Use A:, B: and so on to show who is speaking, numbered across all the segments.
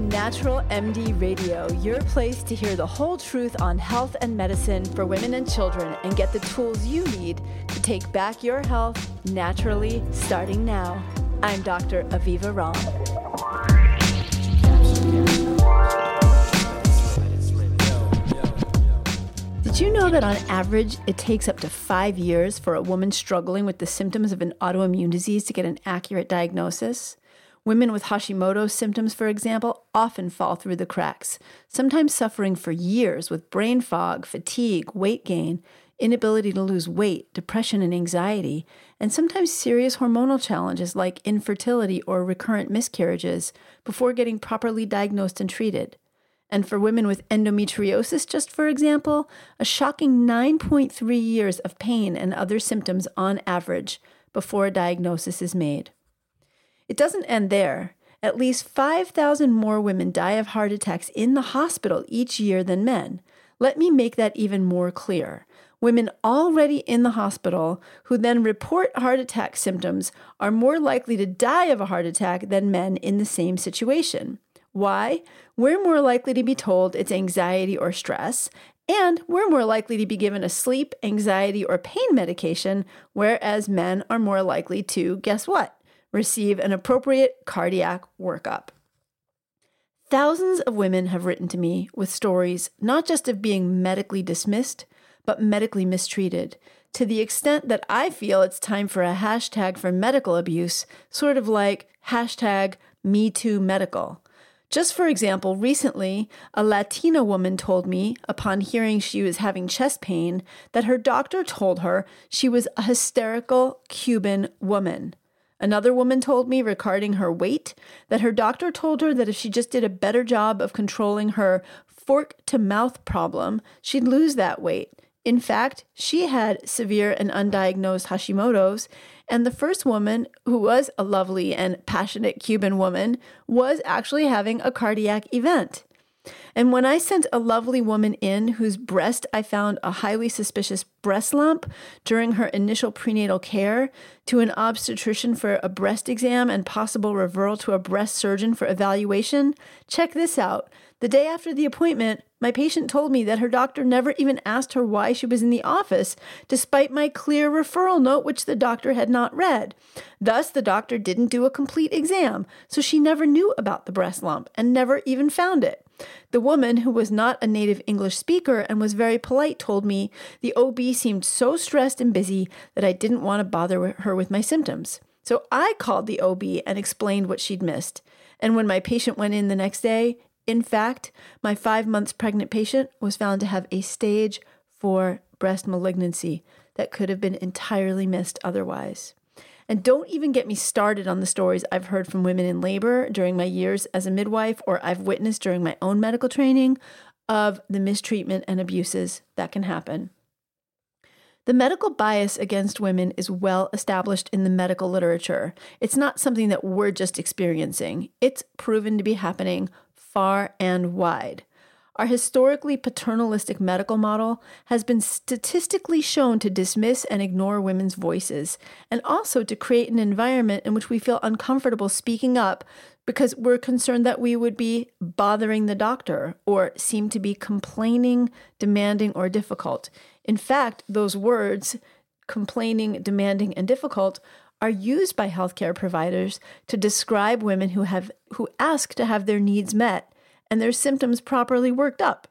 A: Natural MD Radio, your place to hear the whole truth on health and medicine for women and children and get the tools you need to take back your health naturally starting now. I'm Dr. Aviva Romm. Did you know that on average it takes up to five years for a woman struggling with the symptoms of an autoimmune disease to get an accurate diagnosis? Women with Hashimoto's symptoms, for example, often fall through the cracks, sometimes suffering for years with brain fog, fatigue, weight gain, inability to lose weight, depression and anxiety, and sometimes serious hormonal challenges like infertility or recurrent miscarriages before getting properly diagnosed and treated. And for women with endometriosis, just for example, a shocking 9.3 years of pain and other symptoms on average before a diagnosis is made. It doesn't end there. At least 5,000 more women die of heart attacks in the hospital each year than men. Let me make that even more clear. Women already in the hospital who then report heart attack symptoms are more likely to die of a heart attack than men in the same situation. Why? We're more likely to be told it's anxiety or stress, and we're more likely to be given a sleep, anxiety, or pain medication, whereas men are more likely to, guess what? Receive an appropriate cardiac workup. Thousands of women have written to me with stories not just of being medically dismissed, but medically mistreated, to the extent that I feel it's time for a hashtag for medical abuse, sort of like hashtag MeTooMedical. Just for example, recently, a Latina woman told me, upon hearing she was having chest pain, that her doctor told her she was a hysterical Cuban woman. Another woman told me regarding her weight that her doctor told her that if she just did a better job of controlling her fork to mouth problem, she'd lose that weight. In fact, she had severe and undiagnosed Hashimoto's, and the first woman, who was a lovely and passionate Cuban woman, was actually having a cardiac event. And when I sent a lovely woman in whose breast I found a highly suspicious breast lump during her initial prenatal care to an obstetrician for a breast exam and possible referral to a breast surgeon for evaluation, check this out. The day after the appointment, my patient told me that her doctor never even asked her why she was in the office, despite my clear referral note, which the doctor had not read. Thus, the doctor didn't do a complete exam, so she never knew about the breast lump and never even found it. The woman, who was not a native English speaker and was very polite, told me the OB seemed so stressed and busy that I didn't want to bother her with my symptoms. So I called the OB and explained what she'd missed. And when my patient went in the next day, in fact, my five months pregnant patient was found to have a stage four breast malignancy that could have been entirely missed otherwise. And don't even get me started on the stories I've heard from women in labor during my years as a midwife or I've witnessed during my own medical training of the mistreatment and abuses that can happen. The medical bias against women is well established in the medical literature. It's not something that we're just experiencing, it's proven to be happening far and wide. Our historically paternalistic medical model has been statistically shown to dismiss and ignore women's voices, and also to create an environment in which we feel uncomfortable speaking up because we're concerned that we would be bothering the doctor or seem to be complaining, demanding, or difficult. In fact, those words, complaining, demanding, and difficult, are used by healthcare providers to describe women who have who ask to have their needs met and their symptoms properly worked up.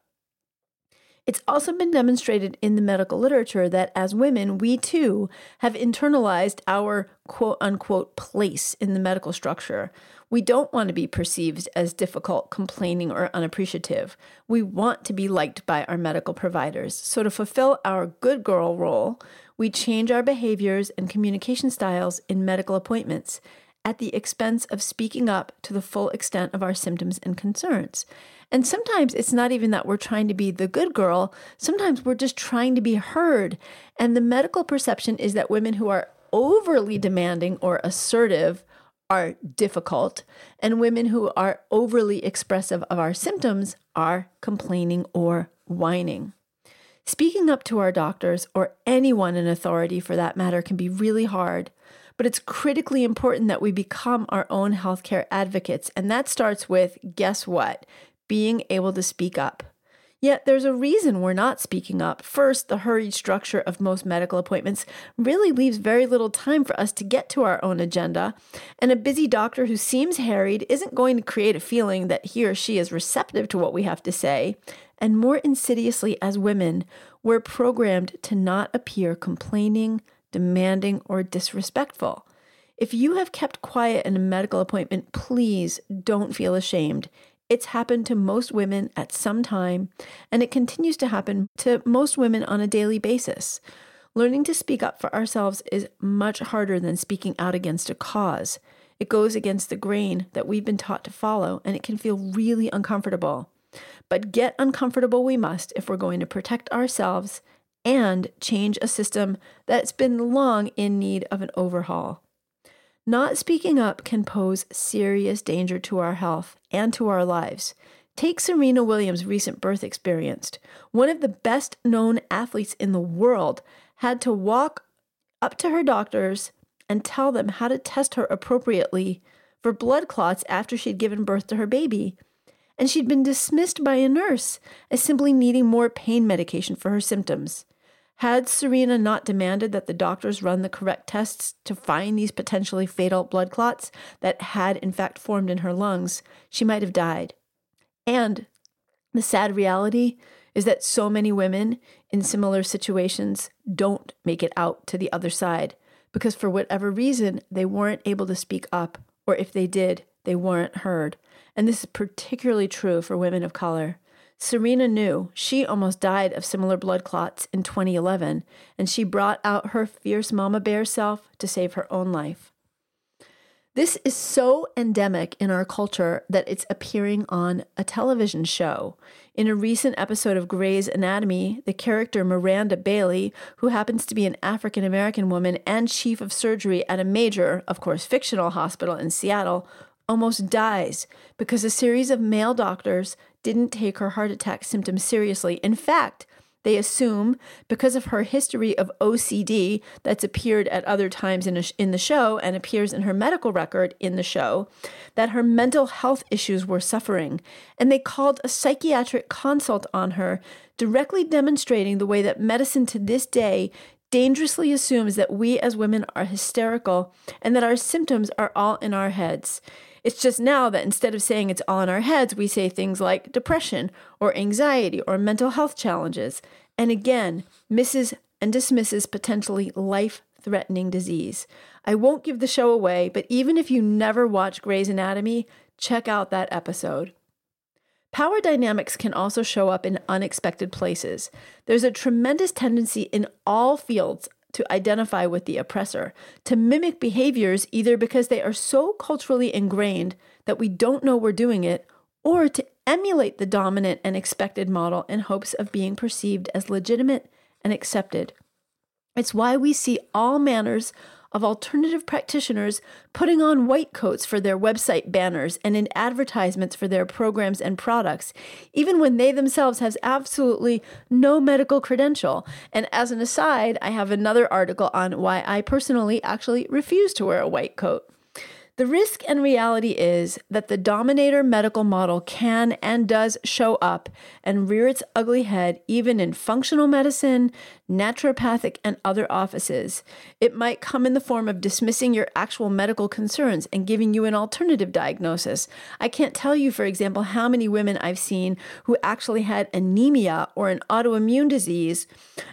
A: It's also been demonstrated in the medical literature that as women, we too have internalized our quote unquote place in the medical structure. We don't want to be perceived as difficult, complaining, or unappreciative. We want to be liked by our medical providers. So, to fulfill our good girl role, we change our behaviors and communication styles in medical appointments at the expense of speaking up to the full extent of our symptoms and concerns. And sometimes it's not even that we're trying to be the good girl, sometimes we're just trying to be heard. And the medical perception is that women who are overly demanding or assertive are difficult, and women who are overly expressive of our symptoms are complaining or whining. Speaking up to our doctors or anyone in authority for that matter can be really hard. But it's critically important that we become our own healthcare advocates. And that starts with guess what? Being able to speak up. Yet there's a reason we're not speaking up. First, the hurried structure of most medical appointments really leaves very little time for us to get to our own agenda. And a busy doctor who seems harried isn't going to create a feeling that he or she is receptive to what we have to say. And more insidiously, as women, we're programmed to not appear complaining, demanding, or disrespectful. If you have kept quiet in a medical appointment, please don't feel ashamed. It's happened to most women at some time, and it continues to happen to most women on a daily basis. Learning to speak up for ourselves is much harder than speaking out against a cause. It goes against the grain that we've been taught to follow, and it can feel really uncomfortable. But get uncomfortable we must if we're going to protect ourselves and change a system that's been long in need of an overhaul. Not speaking up can pose serious danger to our health and to our lives. Take Serena Williams' recent birth experience. One of the best known athletes in the world had to walk up to her doctors and tell them how to test her appropriately for blood clots after she'd given birth to her baby. And she'd been dismissed by a nurse as simply needing more pain medication for her symptoms. Had Serena not demanded that the doctors run the correct tests to find these potentially fatal blood clots that had in fact formed in her lungs, she might have died. And the sad reality is that so many women in similar situations don't make it out to the other side because for whatever reason they weren't able to speak up, or if they did, they weren't heard. And this is particularly true for women of color. Serena knew she almost died of similar blood clots in 2011, and she brought out her fierce mama bear self to save her own life. This is so endemic in our culture that it's appearing on a television show. In a recent episode of Grey's Anatomy, the character Miranda Bailey, who happens to be an African American woman and chief of surgery at a major, of course, fictional hospital in Seattle, almost dies because a series of male doctors didn't take her heart attack symptoms seriously. In fact, they assume because of her history of OCD that's appeared at other times in, a, in the show and appears in her medical record in the show that her mental health issues were suffering. And they called a psychiatric consult on her, directly demonstrating the way that medicine to this day dangerously assumes that we as women are hysterical and that our symptoms are all in our heads. It's just now that instead of saying it's all in our heads, we say things like depression or anxiety or mental health challenges. And again, misses and dismisses potentially life threatening disease. I won't give the show away, but even if you never watch Grey's Anatomy, check out that episode. Power dynamics can also show up in unexpected places. There's a tremendous tendency in all fields to identify with the oppressor, to mimic behaviors either because they are so culturally ingrained that we don't know we're doing it, or to emulate the dominant and expected model in hopes of being perceived as legitimate and accepted. It's why we see all manners of alternative practitioners putting on white coats for their website banners and in advertisements for their programs and products, even when they themselves have absolutely no medical credential. And as an aside, I have another article on why I personally actually refuse to wear a white coat. The risk and reality is that the dominator medical model can and does show up and rear its ugly head even in functional medicine, naturopathic, and other offices. It might come in the form of dismissing your actual medical concerns and giving you an alternative diagnosis. I can't tell you, for example, how many women I've seen who actually had anemia or an autoimmune disease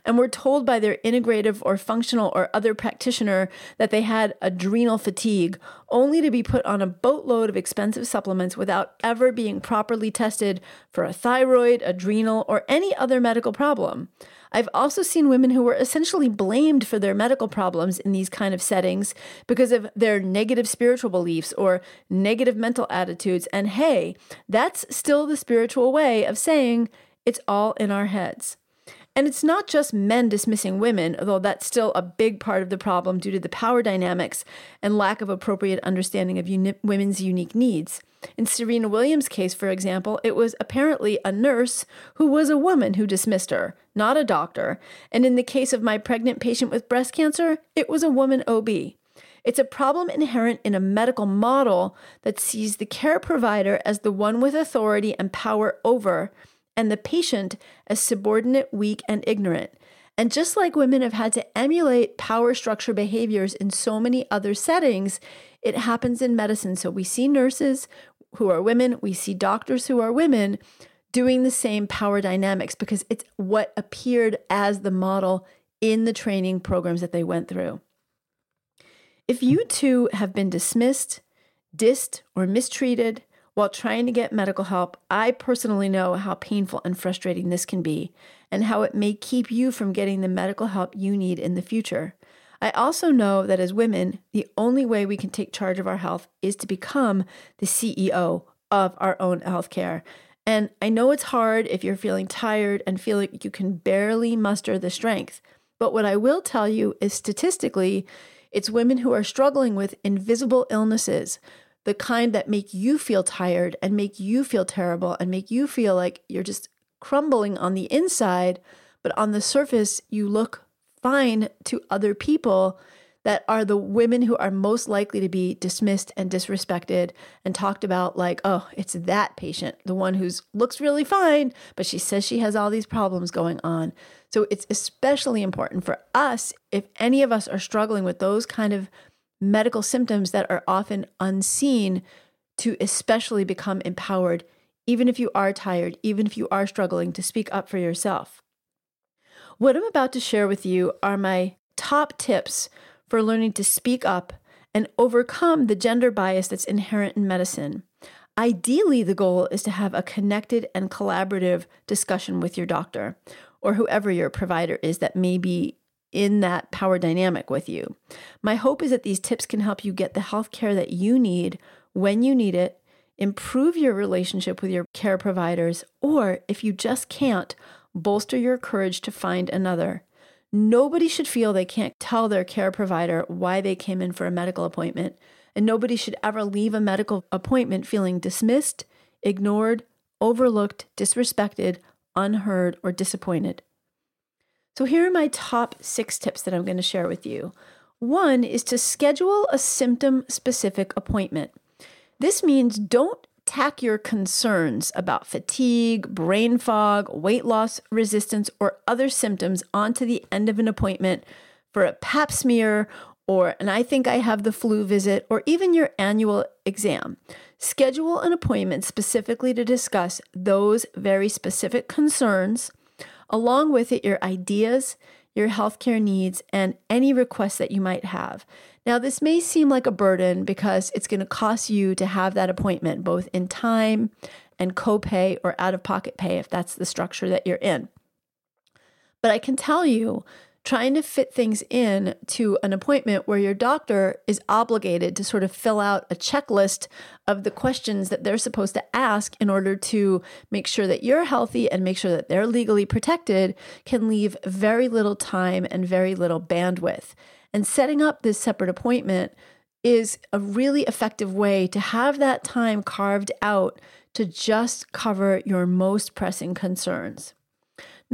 A: and were told by their integrative or functional or other practitioner that they had adrenal fatigue, only to be put on a boatload of expensive supplements without ever being properly tested for a thyroid, adrenal, or any other medical problem. I've also seen women who were essentially blamed for their medical problems in these kind of settings because of their negative spiritual beliefs or negative mental attitudes. And hey, that's still the spiritual way of saying it's all in our heads. And it's not just men dismissing women, although that's still a big part of the problem due to the power dynamics and lack of appropriate understanding of uni- women's unique needs. In Serena Williams' case, for example, it was apparently a nurse who was a woman who dismissed her, not a doctor. And in the case of my pregnant patient with breast cancer, it was a woman OB. It's a problem inherent in a medical model that sees the care provider as the one with authority and power over, and the patient as subordinate, weak, and ignorant. And just like women have had to emulate power structure behaviors in so many other settings, it happens in medicine. So we see nurses who are women, we see doctors who are women doing the same power dynamics because it's what appeared as the model in the training programs that they went through. If you too have been dismissed, dissed, or mistreated while trying to get medical help, I personally know how painful and frustrating this can be and how it may keep you from getting the medical help you need in the future. I also know that as women, the only way we can take charge of our health is to become the CEO of our own healthcare. And I know it's hard if you're feeling tired and feel like you can barely muster the strength. But what I will tell you is statistically, it's women who are struggling with invisible illnesses, the kind that make you feel tired and make you feel terrible and make you feel like you're just crumbling on the inside, but on the surface, you look fine to other people that are the women who are most likely to be dismissed and disrespected and talked about like, oh, it's that patient, the one who looks really fine, but she says she has all these problems going on. So it's especially important for us if any of us are struggling with those kind of medical symptoms that are often unseen to especially become empowered even if you are tired, even if you are struggling to speak up for yourself. What I'm about to share with you are my top tips for learning to speak up and overcome the gender bias that's inherent in medicine. Ideally, the goal is to have a connected and collaborative discussion with your doctor or whoever your provider is that may be in that power dynamic with you. My hope is that these tips can help you get the health care that you need when you need it, improve your relationship with your care providers, or if you just can't, bolster your courage to find another. Nobody should feel they can't tell their care provider why they came in for a medical appointment, and nobody should ever leave a medical appointment feeling dismissed, ignored, overlooked, disrespected, unheard, or disappointed. So, here are my top six tips that I'm going to share with you. One is to schedule a symptom specific appointment. This means don't tack your concerns about fatigue, brain fog, weight loss resistance, or other symptoms onto the end of an appointment for a pap smear or and I think I have the flu visit or even your annual exam. Schedule an appointment specifically to discuss those very specific concerns, along with it your ideas, your healthcare needs, and any requests that you might have. Now, this may seem like a burden because it's going to cost you to have that appointment, both in time and copay or out of pocket pay if that's the structure that you're in. But I can tell you, trying to fit things in to an appointment where your doctor is obligated to sort of fill out a checklist of the questions that they're supposed to ask in order to make sure that you're healthy and make sure that they're legally protected can leave very little time and very little bandwidth. And setting up this separate appointment is a really effective way to have that time carved out to just cover your most pressing concerns.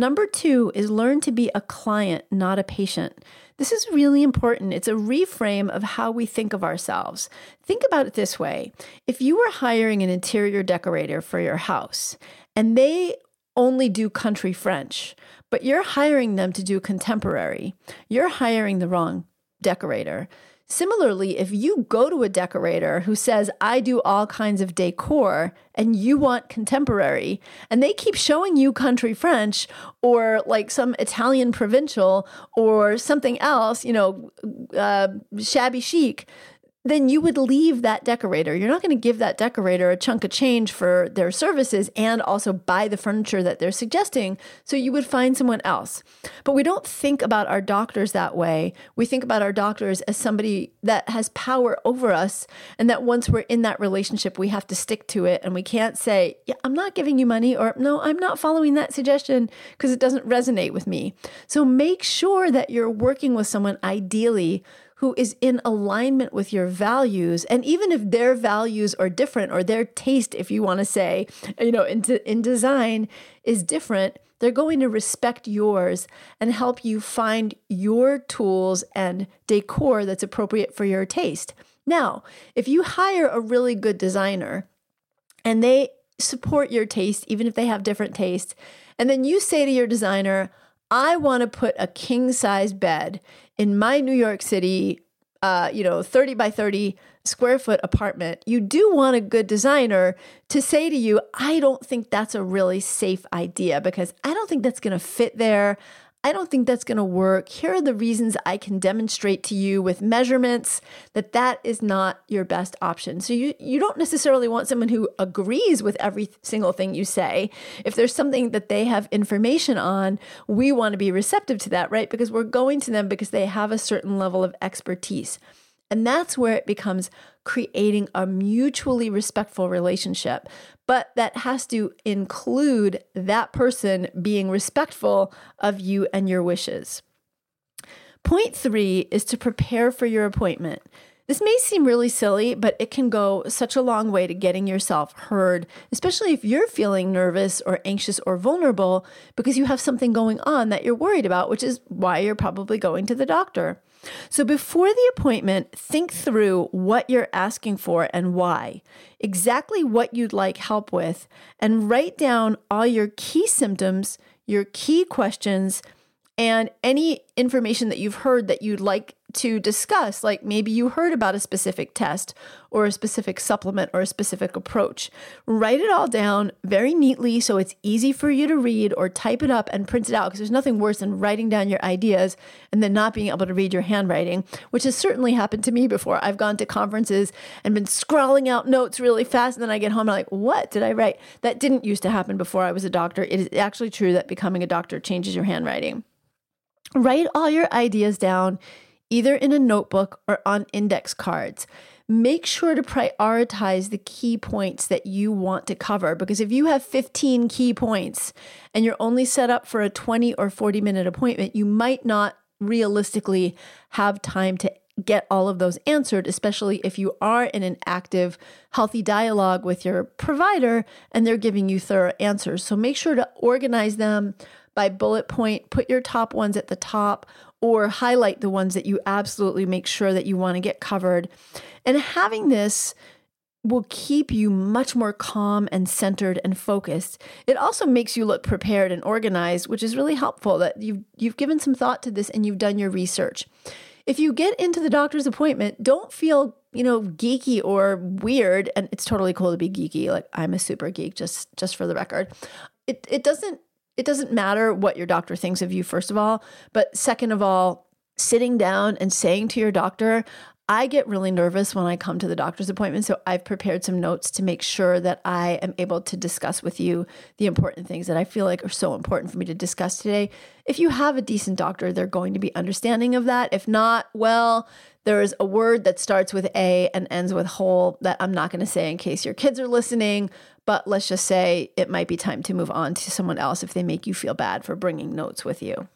A: Number two is learn to be a client, not a patient. This is really important. It's a reframe of how we think of ourselves. Think about it this way if you were hiring an interior decorator for your house and they only do country French, but you're hiring them to do contemporary, you're hiring the wrong decorator. Similarly, if you go to a decorator who says, I do all kinds of decor and you want contemporary, and they keep showing you country French or like some Italian provincial or something else, you know, uh, shabby chic, then you would leave that decorator. You're not going to give that decorator a chunk of change for their services and also buy the furniture that they're suggesting. So you would find someone else. But we don't think about our doctors that way. We think about our doctors as somebody that has power over us and that once we're in that relationship, we have to stick to it. And we can't say, yeah, I'm not giving you money or no, I'm not following that suggestion because it doesn't resonate with me. So make sure that you're working with someone ideally who is in alignment with your values. And even if their values are different or their taste, if you want to say, you know, in, in design is different, They're going to respect yours and help you find your tools and decor that's appropriate for your taste. Now, if you hire a really good designer and they support your taste, even if they have different tastes, and then you say to your designer, I want to put a king size bed in my New York City, uh, you know, 30 by 30 square foot apartment, you do want a good designer to say to you, I don't think that's a really safe idea because I don't think that's going to fit there. I don't think that's going to work. Here are the reasons I can demonstrate to you with measurements that that is not your best option. So you you don't necessarily want someone who agrees with every single thing you say. If there's something that they have information on, we want to be receptive to that, right? Because we're going to them because they have a certain level of expertise. And that's where it becomes creating a mutually respectful relationship. But that has to include that person being respectful of you and your wishes. Point three is to prepare for your appointment. This may seem really silly, but it can go such a long way to getting yourself heard, especially if you're feeling nervous or anxious or vulnerable because you have something going on that you're worried about, which is why you're probably going to the doctor. So before the appointment, think through what you're asking for and why, exactly what you'd like help with, and write down all your key symptoms, your key questions, and any information that you've heard that you'd like to discuss. Like maybe you heard about a specific test or a specific supplement or a specific approach. Write it all down very neatly so it's easy for you to read or type it up and print it out because there's nothing worse than writing down your ideas and then not being able to read your handwriting, which has certainly happened to me before. I've gone to conferences and been scrawling out notes really fast and then I get home and I'm like, what did I write? That didn't used to happen before I was a doctor. It is actually true that becoming a doctor changes your handwriting. Write all your ideas down either in a notebook or on index cards. Make sure to prioritize the key points that you want to cover because if you have 15 key points and you're only set up for a 20 or 40 minute appointment, you might not realistically have time to get all of those answered, especially if you are in an active, healthy dialogue with your provider and they're giving you thorough answers. So make sure to organize them by bullet point, put your top ones at the top, or highlight the ones that you absolutely make sure that you want to get covered. And having this will keep you much more calm and centered and focused. It also makes you look prepared and organized, which is really helpful that you've you've given some thought to this and you've done your research. If you get into the doctor's appointment, don't feel, you know, geeky or weird and it's totally cool to be geeky. Like I'm a super geek just just for the record. It it doesn't it doesn't matter what your doctor thinks of you, first of all. But second of all, sitting down and saying to your doctor, I get really nervous when I come to the doctor's appointment. So I've prepared some notes to make sure that I am able to discuss with you the important things that I feel like are so important for me to discuss today. If you have a decent doctor, they're going to be understanding of that. If not, well, there's a word that starts with A and ends with whole that I'm not going to say in case your kids are listening, but let's just say it might be time to move on to someone else if they make you feel bad for bringing notes with you.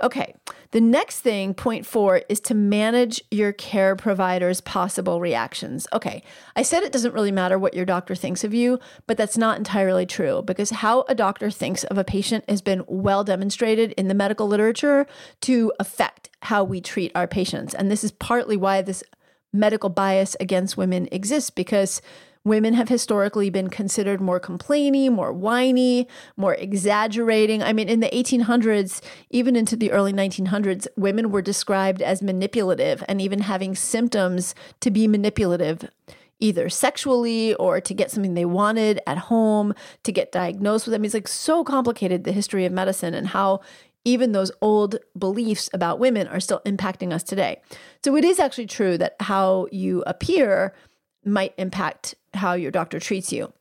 A: Okay, the next thing, point four, is to manage your care provider's possible reactions. Okay, I said it doesn't really matter what your doctor thinks of you, but that's not entirely true because how a doctor thinks of a patient has been well demonstrated in the medical literature to affect how we treat our patients. And this is partly why this medical bias against women exists because Women have historically been considered more complaining, more whiny, more exaggerating. I mean, in the 1800s, even into the early 1900s, women were described as manipulative and even having symptoms to be manipulative either sexually or to get something they wanted at home, to get diagnosed with. I mean, it's like so complicated the history of medicine and how even those old beliefs about women are still impacting us today. So it is actually true that how you appear might impact how your doctor treats you.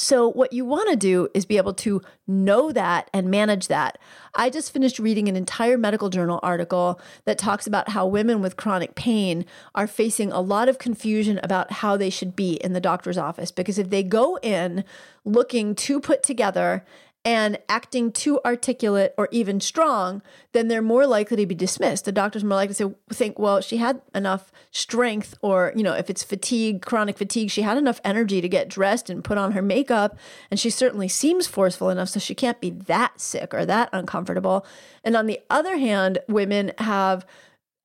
A: So, what you want to do is be able to know that and manage that. I just finished reading an entire medical journal article that talks about how women with chronic pain are facing a lot of confusion about how they should be in the doctor's office. Because if they go in looking too put together and acting too articulate or even strong, then they're more likely to be dismissed. The doctor's more likely to think, well, she had enough strength, or, you know, if it's fatigue, chronic fatigue, she had enough energy to get dressed and put on her makeup. And she certainly seems forceful enough, so she can't be that sick or that uncomfortable. And on the other hand, women have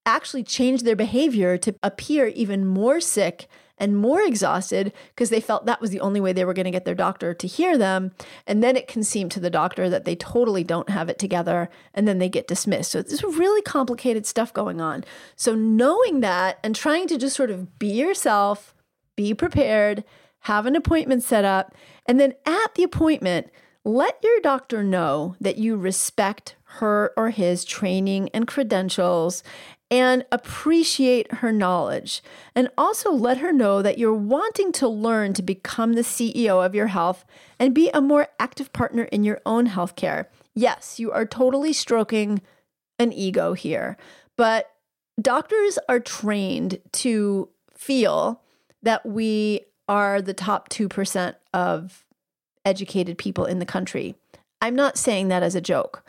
A: actually changed their behavior to appear even more sick and more exhausted because they felt that was the only way they were going to get their doctor to hear them. And then it can seem to the doctor that they totally don't have it together and then they get dismissed. So it's really complicated stuff going on. So knowing that and trying to just sort of be yourself, be prepared, have an appointment set up, and then at the appointment, let your doctor know that you respect her or his training and credentials and appreciate her knowledge. And also let her know that you're wanting to learn to become the CEO of your health and be a more active partner in your own healthcare. Yes, you are totally stroking an ego here, but doctors are trained to feel that we are the top 2% of educated people in the country. I'm not saying that as a joke.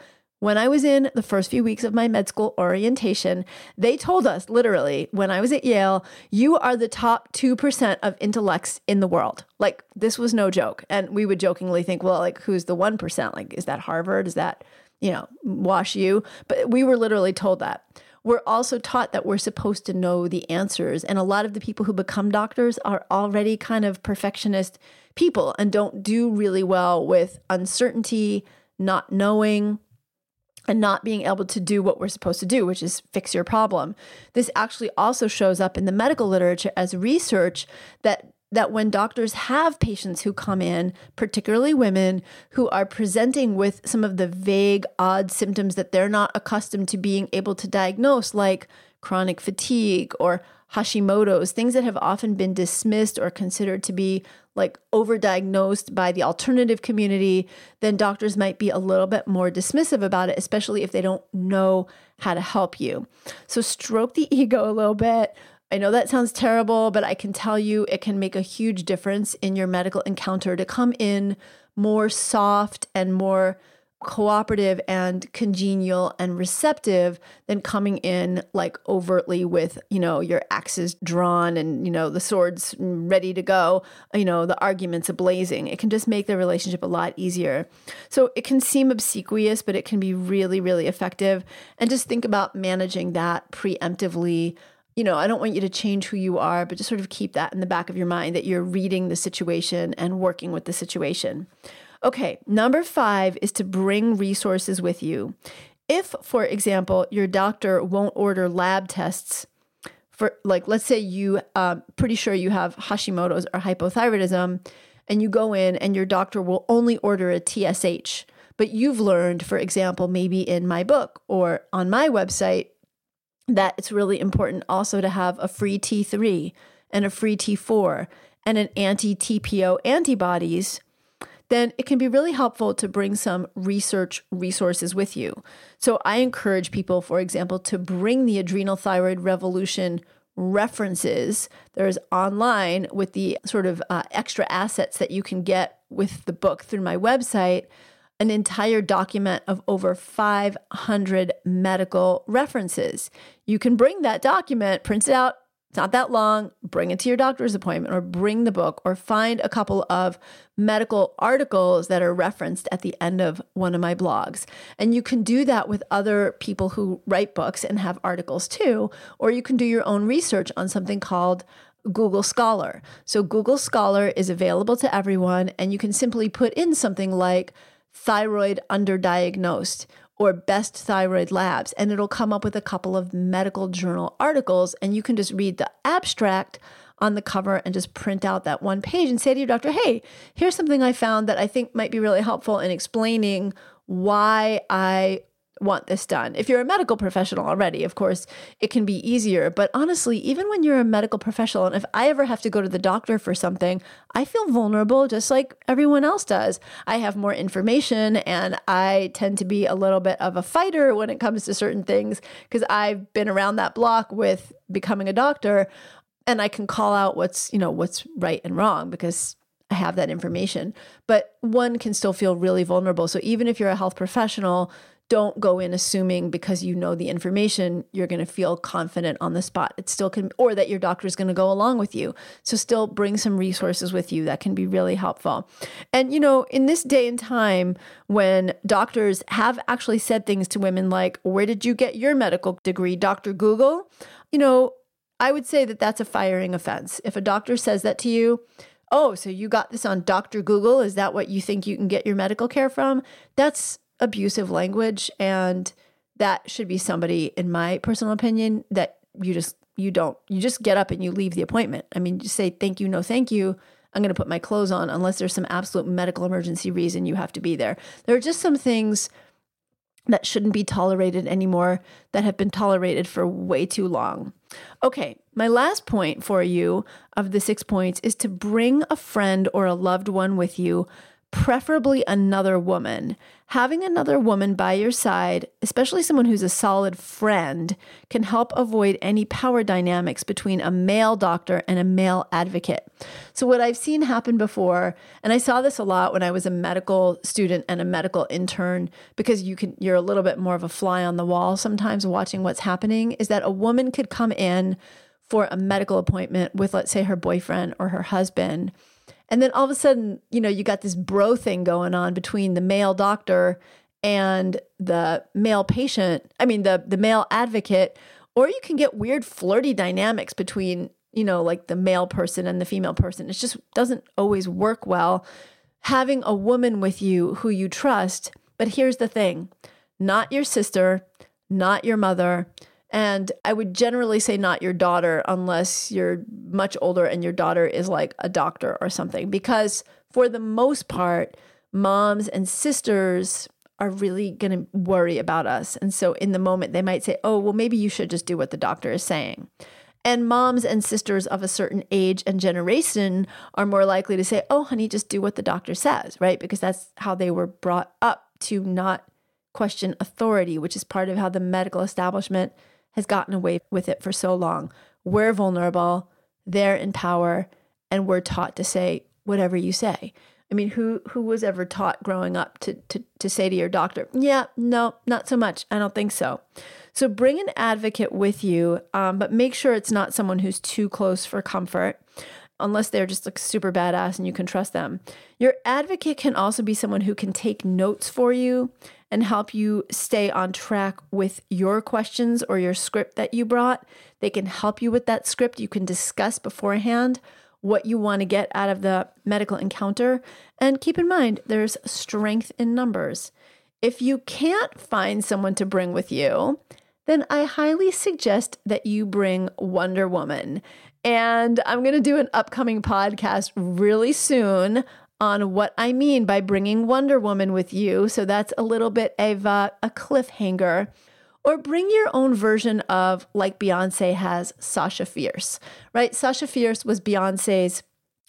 A: When I was in the first few weeks of my med school orientation, they told us literally when I was at Yale, you are the top 2% of intellects in the world. Like, this was no joke. And we would jokingly think, well, like, who's the 1%? Like, is that Harvard? Is that, you know, Wash U? But we were literally told that. We're also taught that we're supposed to know the answers. And a lot of the people who become doctors are already kind of perfectionist people and don't do really well with uncertainty, not knowing and not being able to do what we're supposed to do, which is fix your problem. This actually also shows up in the medical literature as research that that when doctors have patients who come in, particularly women who are presenting with some of the vague, odd symptoms that they're not accustomed to being able to diagnose, like chronic fatigue or Hashimoto's, things that have often been dismissed or considered to be like overdiagnosed by the alternative community, then doctors might be a little bit more dismissive about it, especially if they don't know how to help you. So, stroke the ego a little bit. I know that sounds terrible, but I can tell you it can make a huge difference in your medical encounter to come in more soft and more cooperative and congenial and receptive than coming in like overtly with, you know, your axes drawn and, you know, the swords ready to go, you know, the arguments ablazing. It can just make the relationship a lot easier. So it can seem obsequious, but it can be really, really effective. And just think about managing that preemptively you know, I don't want you to change who you are, but just sort of keep that in the back of your mind that you're reading the situation and working with the situation. Okay, number five is to bring resources with you. If, for example, your doctor won't order lab tests for, like, let's say you, uh, pretty sure you have Hashimoto's or hypothyroidism, and you go in and your doctor will only order a TSH. But you've learned, for example, maybe in my book or on my website, that it's really important also to have a free T3 and a free T4 and an anti TPO antibodies then it can be really helpful to bring some research resources with you. So I encourage people, for example, to bring the Adrenal Thyroid Revolution references. There's online with the sort of uh, extra assets that you can get with the book through my website an entire document of over 500 medical references. You can bring that document, print it out it's not that long. Bring it to your doctor's appointment or bring the book or find a couple of medical articles that are referenced at the end of one of my blogs. And you can do that with other people who write books and have articles too. Or you can do your own research on something called Google Scholar. So, Google Scholar is available to everyone, and you can simply put in something like thyroid underdiagnosed or best thyroid labs, and it'll come up with a couple of medical journal articles, and you can just read the abstract on the cover and just print out that one page and say to your doctor, hey, here's something I found that I think might be really helpful in explaining why I want this done. If you're a medical professional already, of course, it can be easier. But honestly, even when you're a medical professional, and if I ever have to go to the doctor for something, I feel vulnerable just like everyone else does. I have more information and I tend to be a little bit of a fighter when it comes to certain things because I've been around that block with becoming a doctor and I can call out what's, you know, what's right and wrong because I have that information. But one can still feel really vulnerable. So even if you're a health professional, don't go in assuming because you know the information you're going to feel confident on the spot it still can or that your doctor is going to go along with you so still bring some resources with you that can be really helpful and you know in this day and time when doctors have actually said things to women like where did you get your medical degree dr google you know i would say that that's a firing offense if a doctor says that to you Oh, so you got this on Dr. Google? Is that what you think you can get your medical care from? That's abusive language and that should be somebody in my personal opinion that you just you don't you just get up and you leave the appointment. I mean you say thank you no thank you. I'm going to put my clothes on unless there's some absolute medical emergency reason you have to be there. There are just some things that shouldn't be tolerated anymore that have been tolerated for way too long. Okay my last point for you of the six points is to bring a friend or a loved one with you preferably another woman. Having another woman by your side, especially someone who's a solid friend, can help avoid any power dynamics between a male doctor and a male advocate. So, what I've seen happen before, and I saw this a lot when I was a medical student and a medical intern, because you can you're a little bit more of a fly on the wall sometimes watching what's happening, is that a woman could come in for a medical appointment with, let's say, her boyfriend or her husband and then all of a sudden, you know, you got this bro thing going on between the male doctor and the male patient. I mean, the the male advocate, or you can get weird flirty dynamics between, you know, like the male person and the female person. It just doesn't always work well having a woman with you who you trust. But here's the thing, not your sister, not your mother, and I would generally say not your daughter unless you're much older and your daughter is like a doctor or something. Because for the most part, moms and sisters are really going to worry about us. And so in the moment, they might say, oh, well, maybe you should just do what the doctor is saying. And moms and sisters of a certain age and generation are more likely to say, oh, honey, just do what the doctor says, right? Because that's how they were brought up to not question authority, which is part of how the medical establishment has gotten away with it for so long. We're vulnerable, they're in power, and we're taught to say whatever you say. I mean, who who was ever taught growing up to to to say to your doctor, "Yeah, no, not so much. I don't think so." So bring an advocate with you, um, but make sure it's not someone who's too close for comfort, unless they're just like super badass and you can trust them. Your advocate can also be someone who can take notes for you and help you stay on track with your questions or your script that you brought. They can help you with that script. You can discuss beforehand what you want to get out of the medical encounter. And keep in mind, there's strength in numbers. If you can't find someone to bring with you, then I highly suggest that you bring Wonder Woman. And I'm going to do an upcoming podcast really soon on what I mean by bringing Wonder Woman with you. So that's a little bit of a, a cliffhanger. Or bring your own version of, like Beyonce has, Sasha Fierce, right? Sasha Fierce was Beyonce's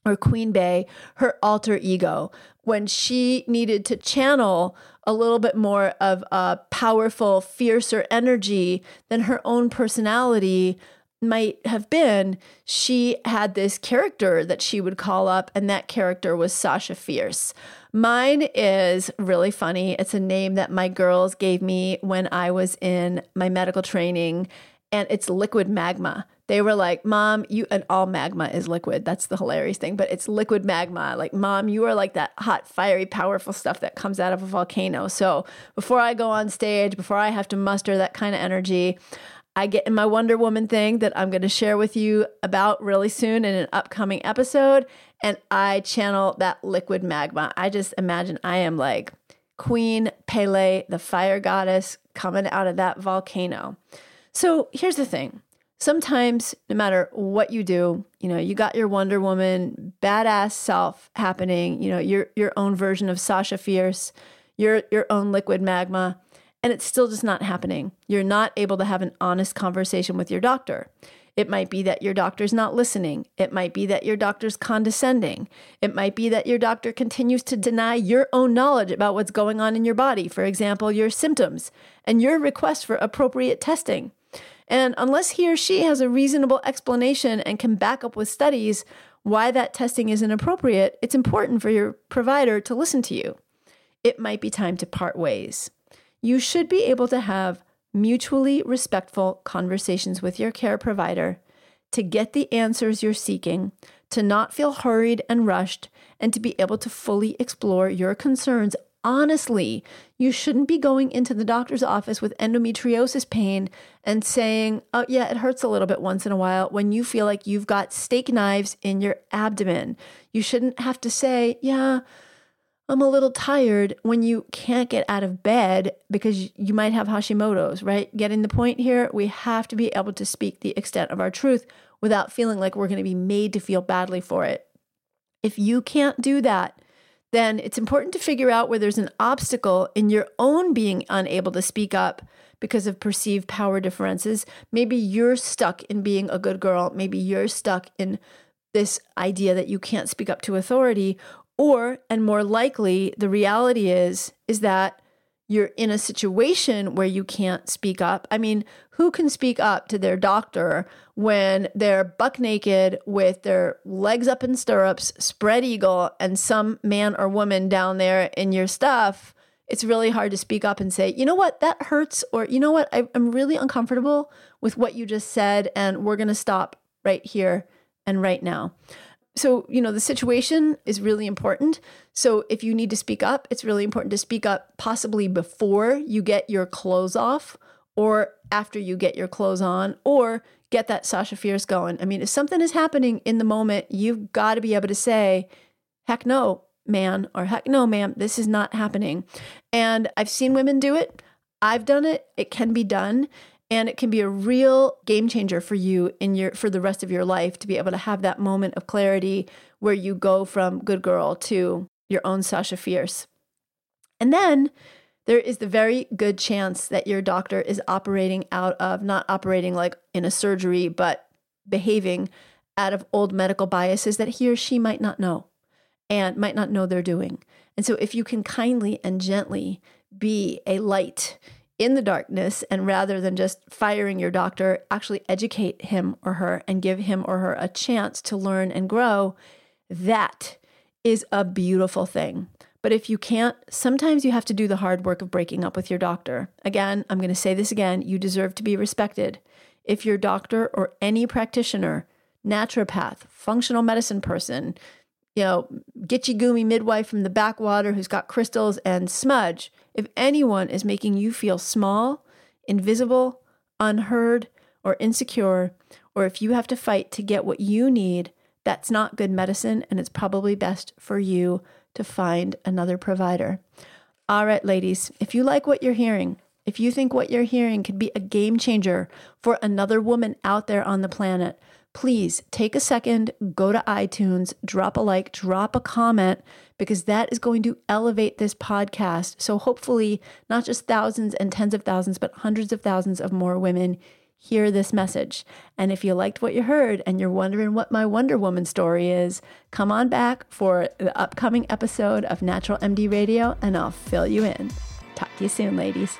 A: or Queen Bey, her alter ego, when she needed to channel a little bit more of a powerful, fiercer energy than her own personality might have been, she had this character that she would call up, and that character was Sasha Fierce. Mine is really funny. It's a name that my girls gave me when I was in my medical training, and it's liquid magma. They were like, Mom, you, and all magma is liquid. That's the hilarious thing, but it's liquid magma. Like, Mom, you are like that hot, fiery, powerful stuff that comes out of a volcano. So before I go on stage, before I have to muster that kind of energy, I get in my Wonder Woman thing that I'm going to share with you about really soon in an upcoming episode. And I channel that liquid magma. I just imagine I am like Queen Pele, the fire goddess, coming out of that volcano. So here's the thing. Sometimes, no matter what you do, you know, you got your Wonder Woman badass self happening, you know, your your own version of Sasha Fierce, your your own liquid magma and it's still just not happening. You're not able to have an honest conversation with your doctor. It might be that your doctor's not listening. It might be that your doctor's condescending. It might be that your doctor continues to deny your own knowledge about what's going on in your body, for example, your symptoms and your request for appropriate testing. And unless he or she has a reasonable explanation and can back up with studies why that testing isn't appropriate, it's important for your provider to listen to you. It might be time to part ways. You should be able to have mutually respectful conversations with your care provider to get the answers you're seeking, to not feel hurried and rushed, and to be able to fully explore your concerns honestly. You shouldn't be going into the doctor's office with endometriosis pain and saying, Oh, yeah, it hurts a little bit once in a while when you feel like you've got steak knives in your abdomen. You shouldn't have to say, Yeah, I'm a little tired when you can't get out of bed because you might have Hashimoto's, right? Getting the point here, we have to be able to speak the extent of our truth without feeling like we're going to be made to feel badly for it. If you can't do that, then it's important to figure out where there's an obstacle in your own being unable to speak up because of perceived power differences. Maybe you're stuck in being a good girl. Maybe you're stuck in this idea that you can't speak up to authority, or, and more likely, the reality is, is that you're in a situation where you can't speak up. I mean, who can speak up to their doctor when they're buck naked with their legs up in stirrups, spread eagle, and some man or woman down there in your stuff? It's really hard to speak up and say, you know what, that hurts, or you know what, I'm really uncomfortable with what you just said, and we're to stop right here and right now so you know the situation is really important. So if you need to speak up it's really important to speak up possibly before you get your clothes off or after you get your clothes on or get that sasha fierce going. I mean if something is happening in the moment you've got to be able to say heck no man or heck no ma'am this is not happening. And i've seen women do it. I've done it. It can be done and it can be a real game changer for you in your for the rest of your life to be able to have that moment of clarity where you go from good girl to your own Sasha Fierce. And then there is the very good chance that your doctor is operating out of not operating like in a surgery but behaving out of old medical biases that he or she might not know and might not know they're doing. And so if you can kindly and gently be a light in the darkness and rather than just firing your doctor, actually educate him or her and give him or her a chance to learn and grow, that is a beautiful thing. But if you can't, sometimes you have to do the hard work of breaking up with your doctor. Again, I'm going to say this again you deserve to be respected. If your doctor or any practitioner, naturopath, functional medicine person, you know, Gitchy Goomy midwife from the backwater who's got crystals and smudge, if anyone is making you feel small, invisible, unheard, or insecure, or if you have to fight to get what you need, that's not good medicine, and it's probably best for you to find another provider. All right, ladies, if you like what you're hearing, if you think what you're hearing could be a game changer for another woman out there on the planet, please take a second, go to iTunes, drop a like, drop a comment, because that is going to elevate this podcast. So hopefully, not just thousands and tens of thousands, but hundreds of thousands of more women hear this message. And if you liked what you heard and you're wondering what my Wonder Woman story is, come on back for the upcoming episode of Natural MD Radio and I'll fill you in. Talk to you soon, ladies.